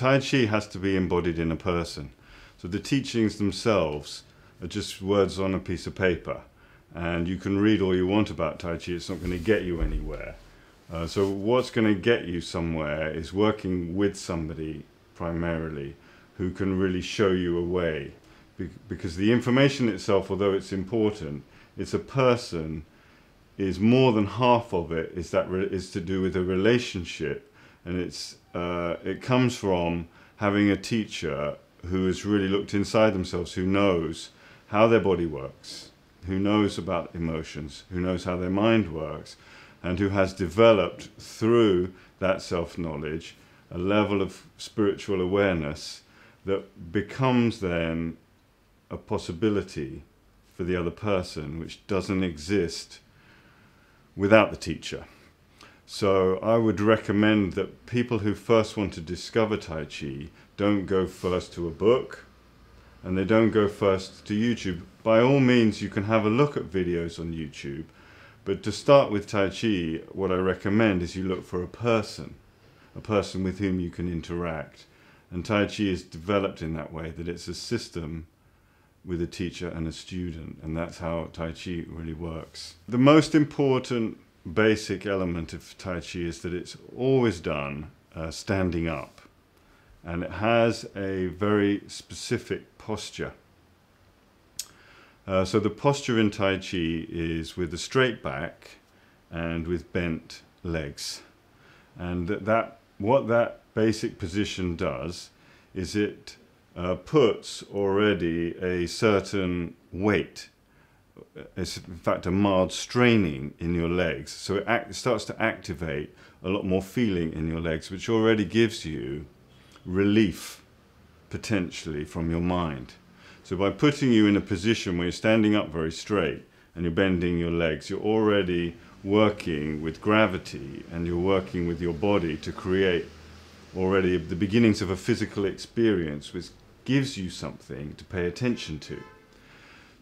Tai Chi has to be embodied in a person. So the teachings themselves are just words on a piece of paper. And you can read all you want about Tai Chi, it's not going to get you anywhere. Uh, so what's going to get you somewhere is working with somebody primarily who can really show you a way. Be- because the information itself, although it's important, it's a person is more than half of it is that is to do with a relationship and it's uh, it comes from having a teacher who has really looked inside themselves who knows how their body works who knows about emotions who knows how their mind works and who has developed through that self-knowledge a level of spiritual awareness that becomes then a possibility for the other person which doesn't exist without the teacher. So I would recommend that people who first want to discover Tai Chi don't go first to a book and they don't go first to YouTube. By all means, you can have a look at videos on YouTube, but to start with Tai Chi, what I recommend is you look for a person, a person with whom you can interact. And Tai Chi is developed in that way, that it's a system with a teacher and a student, and that's how Tai Chi really works. The most important basic element of Tai Chi is that it's always done uh, standing up, and it has a very specific posture. Uh, so the posture in Tai Chi is with a straight back and with bent legs, and that, what that basic position does is it uh, puts already a certain weight, it's in fact a mild straining in your legs. So it, act, starts to activate a lot more feeling in your legs, which already gives you relief potentially from your mind. So by putting you in a position where you're standing up very straight and you're bending your legs, you're already working with gravity and you're working with your body to create already the beginnings of a physical experience which gives you something to pay attention to.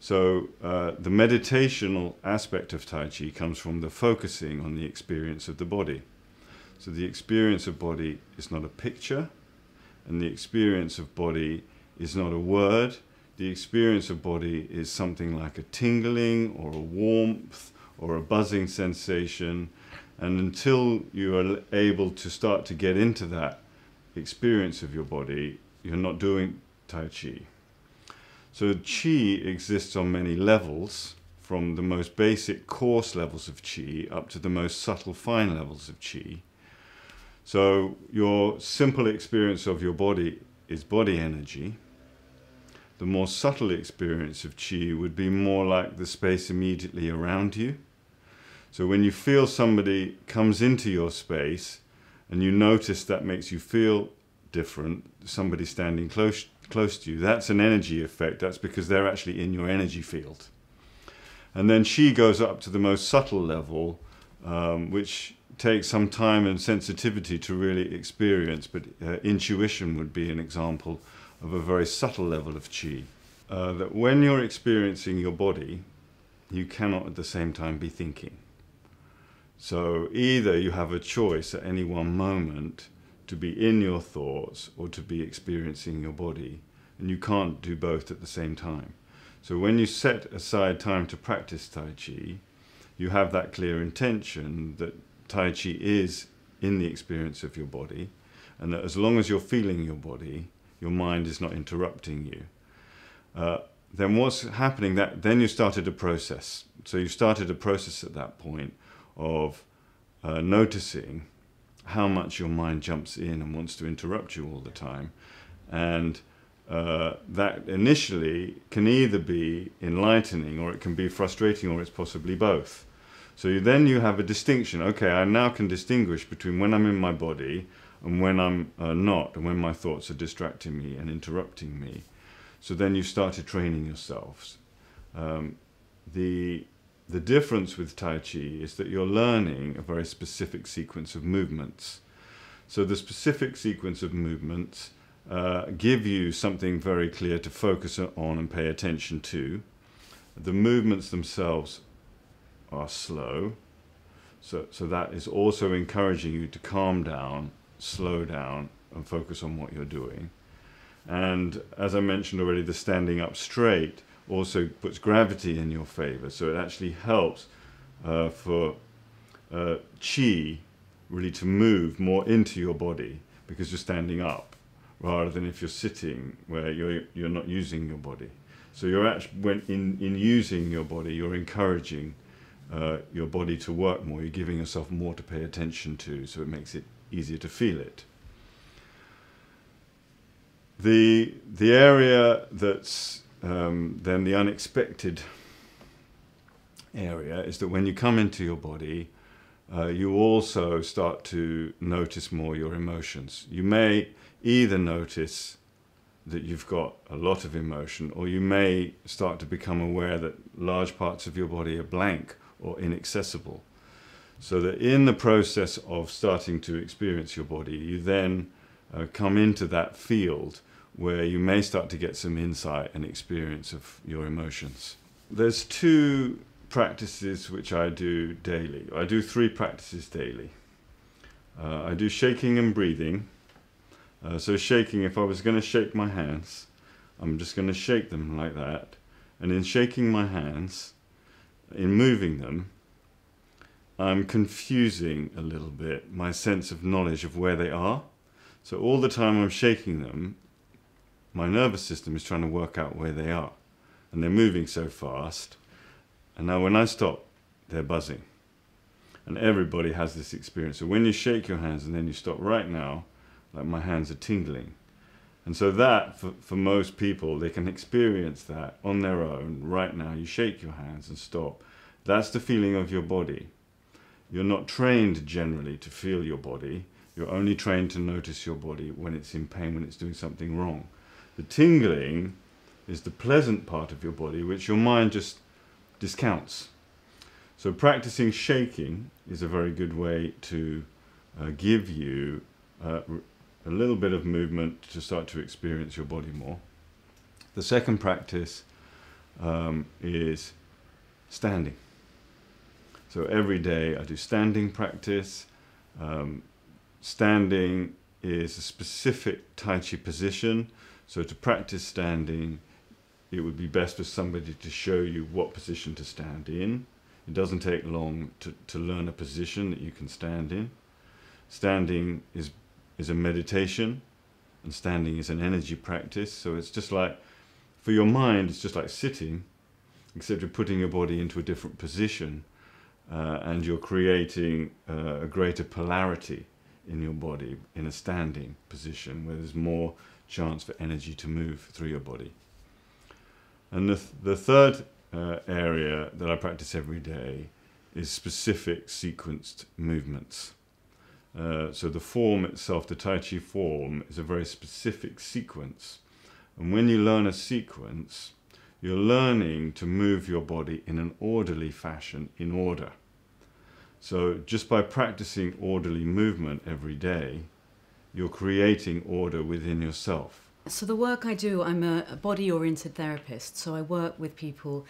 So uh, the meditational aspect of Tai Chi comes from the focusing on the experience of the body. So the experience of body is not a picture, and the experience of body is not a word. The experience of body is something like a tingling or a warmth or a buzzing sensation. And until you are able to start to get into that experience of your body, you're not doing Tai Chi. So Qi exists on many levels, from the most basic coarse levels of Qi up to the most subtle fine levels of Qi. So your simple experience of your body is body energy. The more subtle experience of Qi would be more like the space immediately around you. So when you feel somebody comes into your space and you notice that makes you feel different, somebody standing close close to you. That's an energy effect. That's because they're actually in your energy field. And then Qi goes up to the most subtle level, um, which takes some time and sensitivity to really experience. But uh, intuition would be an example of a very subtle level of Qi. Uh, that when you're experiencing your body, you cannot at the same time be thinking. So either you have a choice at any one moment to be in your thoughts or to be experiencing your body. And you can't do both at the same time. So when you set aside time to practice Tai Chi, you have that clear intention that Tai Chi is in the experience of your body, and that as long as you're feeling your body, your mind is not interrupting you. Uh, then what's happening? That then you started a process. So you started a process at that point of uh, noticing how much your mind jumps in and wants to interrupt you all the time. And uh, that initially can either be enlightening or it can be frustrating or it's possibly both. So you, then you have a distinction. Okay, I now can distinguish between when I'm in my body and when I'm uh, not, and when my thoughts are distracting me and interrupting me. So then you started training yourselves. Um, the the difference with Tai Chi is that you're learning a very specific sequence of movements. So the specific sequence of movements uh, give you something very clear to focus on and pay attention to. The movements themselves are slow, so, so that is also encouraging you to calm down, slow down, and focus on what you're doing. And as I mentioned already, the standing up straight also puts gravity in your favor. So it actually helps uh, for uh, chi really to move more into your body because you're standing up rather than if you're sitting where you're, you're not using your body. So you're actually, when in, in using your body, you're encouraging uh, your body to work more. You're giving yourself more to pay attention to, so it makes it easier to feel it. The, the area that's um, then the unexpected area is that when you come into your body, uh, you also start to notice more your emotions. You may either notice that you've got a lot of emotion, or you may start to become aware that large parts of your body are blank or inaccessible. So that in the process of starting to experience your body, you then uh, come into that field where you may start to get some insight and experience of your emotions. There's two practices which I do daily. I do three practices daily. Uh, I do shaking and breathing. Uh, so shaking, if I was going to shake my hands, I'm just going to shake them like that. And in shaking my hands, in moving them, I'm confusing a little bit my sense of knowledge of where they are. So all the time I'm shaking them, my nervous system is trying to work out where they are. And they're moving so fast. And now when I stop, they're buzzing. And everybody has this experience. So when you shake your hands and then you stop right now, like my hands are tingling. And so that, for, for most people, they can experience that on their own right now. You shake your hands and stop. That's the feeling of your body. You're not trained generally to feel your body. You're only trained to notice your body when it's in pain, when it's doing something wrong. The tingling is the pleasant part of your body, which your mind just discounts. So practicing shaking is a very good way to uh, give you uh, a little bit of movement to start to experience your body more. The second practice um, is standing. So every day I do standing practice. Um, standing is a specific Tai Chi position so to practice standing, it would be best for somebody to show you what position to stand in. It doesn't take long to, to learn a position that you can stand in. Standing is, is a meditation and standing is an energy practice. So it's just like, for your mind, it's just like sitting, except you're putting your body into a different position uh, and you're creating uh, a greater polarity in your body in a standing position where there's more chance for energy to move through your body. And the, th the third uh, area that I practice every day is specific sequenced movements. Uh, so the form itself, the Tai Chi form, is a very specific sequence. And when you learn a sequence, you're learning to move your body in an orderly fashion in order. So just by practicing orderly movement every day, you're creating order within yourself. So, the work I do, I'm a, body oriented therapist. So, I work with people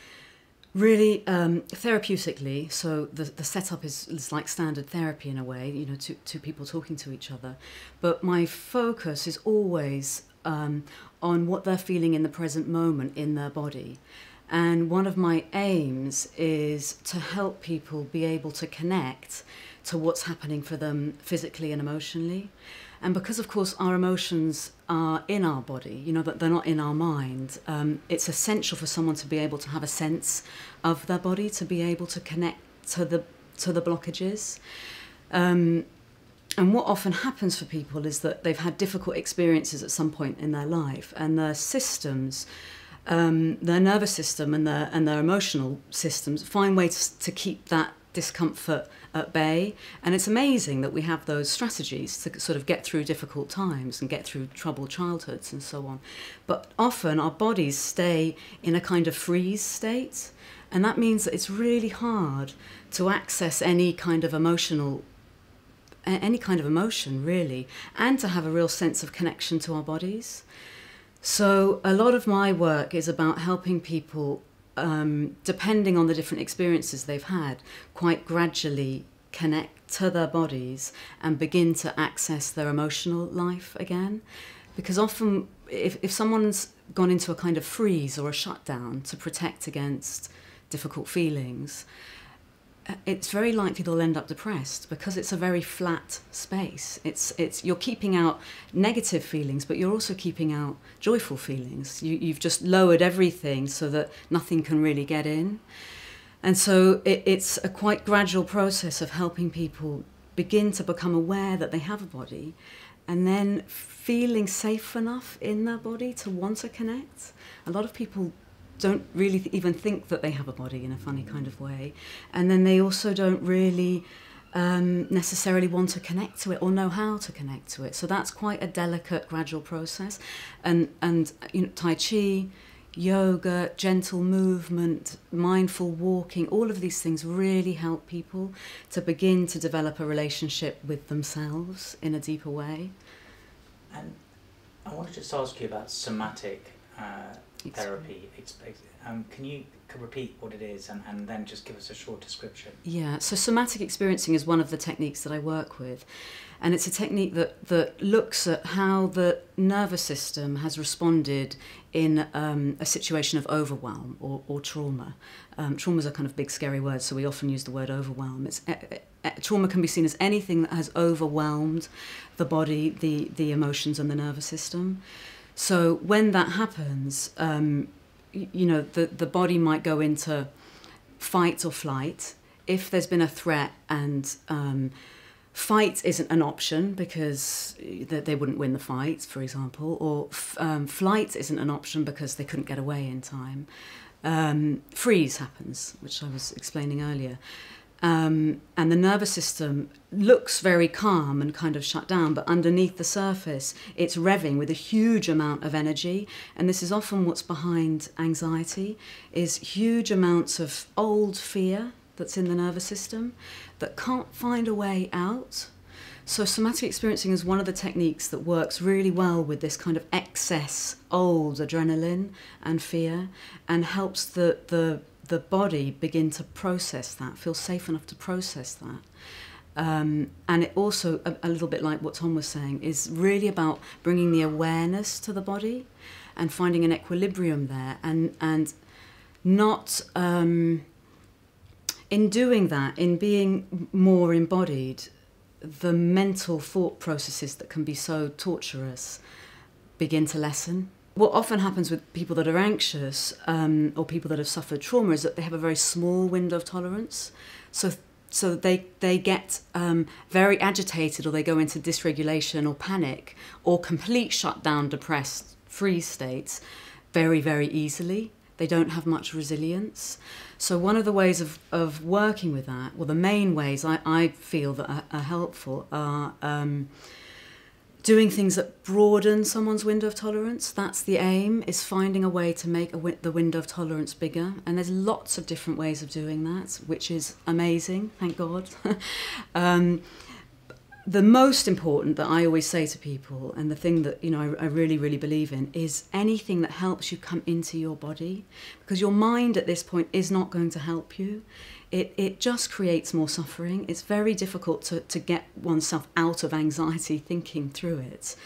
really um, therapeutically. So, the, the setup is, is like standard therapy in a way, you know, two, two people talking to each other. But my focus is always um, on what they're feeling in the present moment in their body. And one of my aims is to help people be able to connect to what's happening for them physically and emotionally. And because, of course, our emotions are in our body, you know, that they're not in our mind, um, it's essential for someone to be able to have a sense of their body, to be able to connect to the, to the blockages. Um, and what often happens for people is that they've had difficult experiences at some point in their life, and their systems, um, their nervous system, and their and their emotional systems find ways to keep that discomfort at bay. And it's amazing that we have those strategies to sort of get through difficult times and get through troubled childhoods and so on. But often our bodies stay in a kind of freeze state. And that means that it's really hard to access any kind of emotional any kind of emotion really and to have a real sense of connection to our bodies so a lot of my work is about helping people um, depending on the different experiences they've had, quite gradually connect to their bodies and begin to access their emotional life again. Because often, if, if someone's gone into a kind of freeze or a shutdown to protect against difficult feelings, Uh, it's very likely they'll end up depressed because it's a very flat space. It's it's you're keeping out negative feelings, but you're also keeping out joyful feelings. You, you've just lowered everything so that nothing can really get in, and so it, it's a quite gradual process of helping people begin to become aware that they have a body, and then feeling safe enough in their body to want to connect. A lot of people don't really th- even think that they have a body in a funny kind of way. And then they also don't really um, necessarily want to connect to it or know how to connect to it. So that's quite a delicate, gradual process. And, and you know, Tai Chi, yoga, gentle movement, mindful walking, all of these things really help people to begin to develop a relationship with themselves in a deeper way. And I want to just ask you about somatic uh, Therapy. Therapy. Um, can you repeat what it is and, and then just give us a short description? Yeah, so somatic experiencing is one of the techniques that I work with. And it's a technique that, that looks at how the nervous system has responded in um, a situation of overwhelm or, or trauma. Um, trauma is a kind of big, scary word, so we often use the word overwhelm. It's, eh, eh, eh, trauma can be seen as anything that has overwhelmed the body, the, the emotions, and the nervous system. So when that happens, um, you, know, the, the body might go into fight or flight. If there's been a threat and um, fight isn't an option because they wouldn't win the fight, for example, or um, flight isn't an option because they couldn't get away in time. Um, freeze happens, which I was explaining earlier. Um, and the nervous system looks very calm and kind of shut down, but underneath the surface, it's revving with a huge amount of energy. And this is often what's behind anxiety: is huge amounts of old fear that's in the nervous system that can't find a way out. So somatic experiencing is one of the techniques that works really well with this kind of excess old adrenaline and fear, and helps the the the body begin to process that, feel safe enough to process that. Um, and it also, a, a, little bit like what Tom was saying, is really about bringing the awareness to the body and finding an equilibrium there and, and not, um, in doing that, in being more embodied, the mental thought processes that can be so torturous begin to lessen what often happens with people that are anxious um, or people that have suffered trauma is that they have a very small window of tolerance. So so they they get um, very agitated or they go into dysregulation or panic or complete shutdown, depressed, freeze states very very easily. They don't have much resilience. So one of the ways of, of working with that, well, the main ways I, I feel that are, are helpful are um, doing things that broaden someone's window of tolerance. That's the aim, is finding a way to make the window of tolerance bigger. And there's lots of different ways of doing that, which is amazing, thank God. um, the most important that I always say to people, and the thing that you know I, I, really, really believe in, is anything that helps you come into your body, because your mind at this point is not going to help you it, it just creates more suffering. It's very difficult to, to get oneself out of anxiety thinking through it.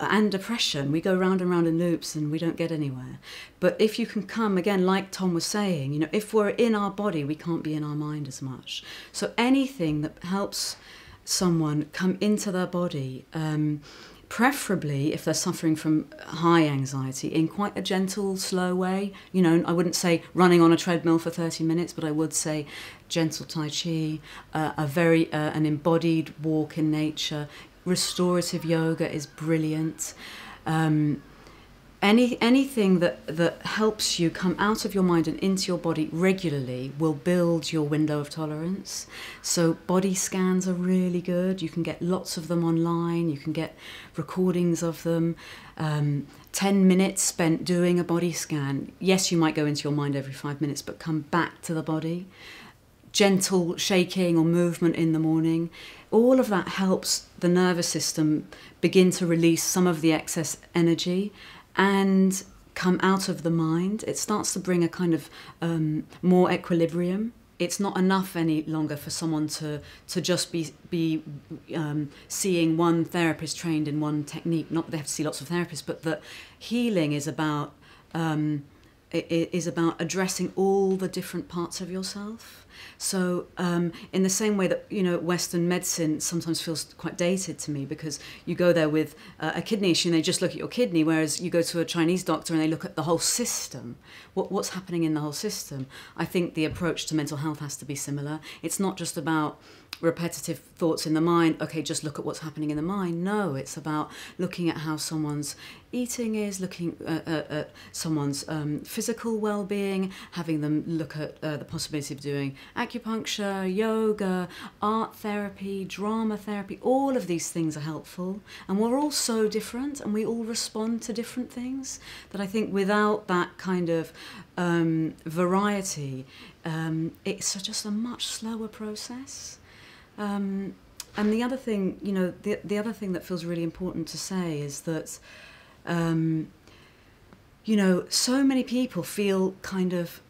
And depression, we go round and round in loops and we don't get anywhere. But if you can come, again, like Tom was saying, you know, if we're in our body, we can't be in our mind as much. So anything that helps someone come into their body, um, preferably if they're suffering from high anxiety in quite a gentle slow way. You know i wouldn't say running on a treadmill for 30 minutes but i would say gentle tai chi uh, a very uh, an embodied walk in nature. Restorative yoga is brilliant. Um, any anything that that helps you come out of your mind and into your body regularly will build your window of tolerance. So body scans are really good. You can get lots of them online. You can get recordings of them. Um, 10 minutes spent doing a body scan. Yes you might go into your mind every five minutes but come back to the body. Gentle shaking or movement in the morning. All of that helps the nervous system begin to release some of the excess energy and come out of the mind. It starts to bring a kind of um, more equilibrium it's not enough any longer for someone to to just be be um, seeing one therapist trained in one technique. Not that they have to see lots of therapists, but that healing is about um, is about addressing all the different parts of yourself. So, um, in the same way that you know, Western medicine sometimes feels quite dated to me because you go there with uh, a kidney issue and they just look at your kidney, whereas you go to a Chinese doctor and they look at the whole system. What, what's happening in the whole system? I think the approach to mental health has to be similar. It's not just about repetitive thoughts in the mind, okay, just look at what's happening in the mind. No, it's about looking at how someone's eating is, looking at, at, at someone's um, physical well being, having them look at uh, the possibility of doing acupuncture, yoga, art therapy, drama therapy. All of these things are helpful. And we're all so different and we all respond to different things that I think without that kind of um, variety, um, it's just a much slower process. Um, and the other thing, you know, the, the other thing that feels really important to say is that, um, you know, so many people feel kind of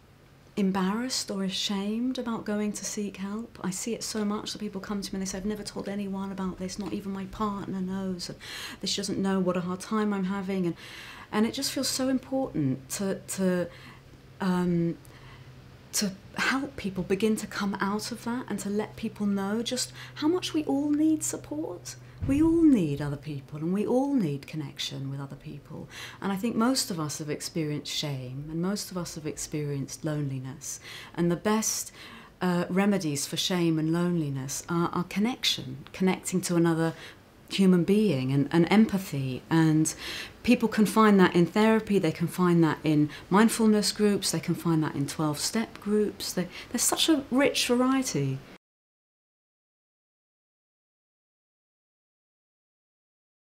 embarrassed or ashamed about going to seek help. I see it so much that people come to me and they say, I've never told anyone about this, not even my partner knows. And this doesn't know what a hard time I'm having. And, and it just feels so important to, to um, to help people begin to come out of that and to let people know just how much we all need support. We all need other people and we all need connection with other people. And I think most of us have experienced shame and most of us have experienced loneliness. And the best uh, remedies for shame and loneliness are, are connection, connecting to another human being and, and empathy. And people can find that in therapy, they can find that in mindfulness groups, they can find that in 12 step groups. They, there's such a rich variety.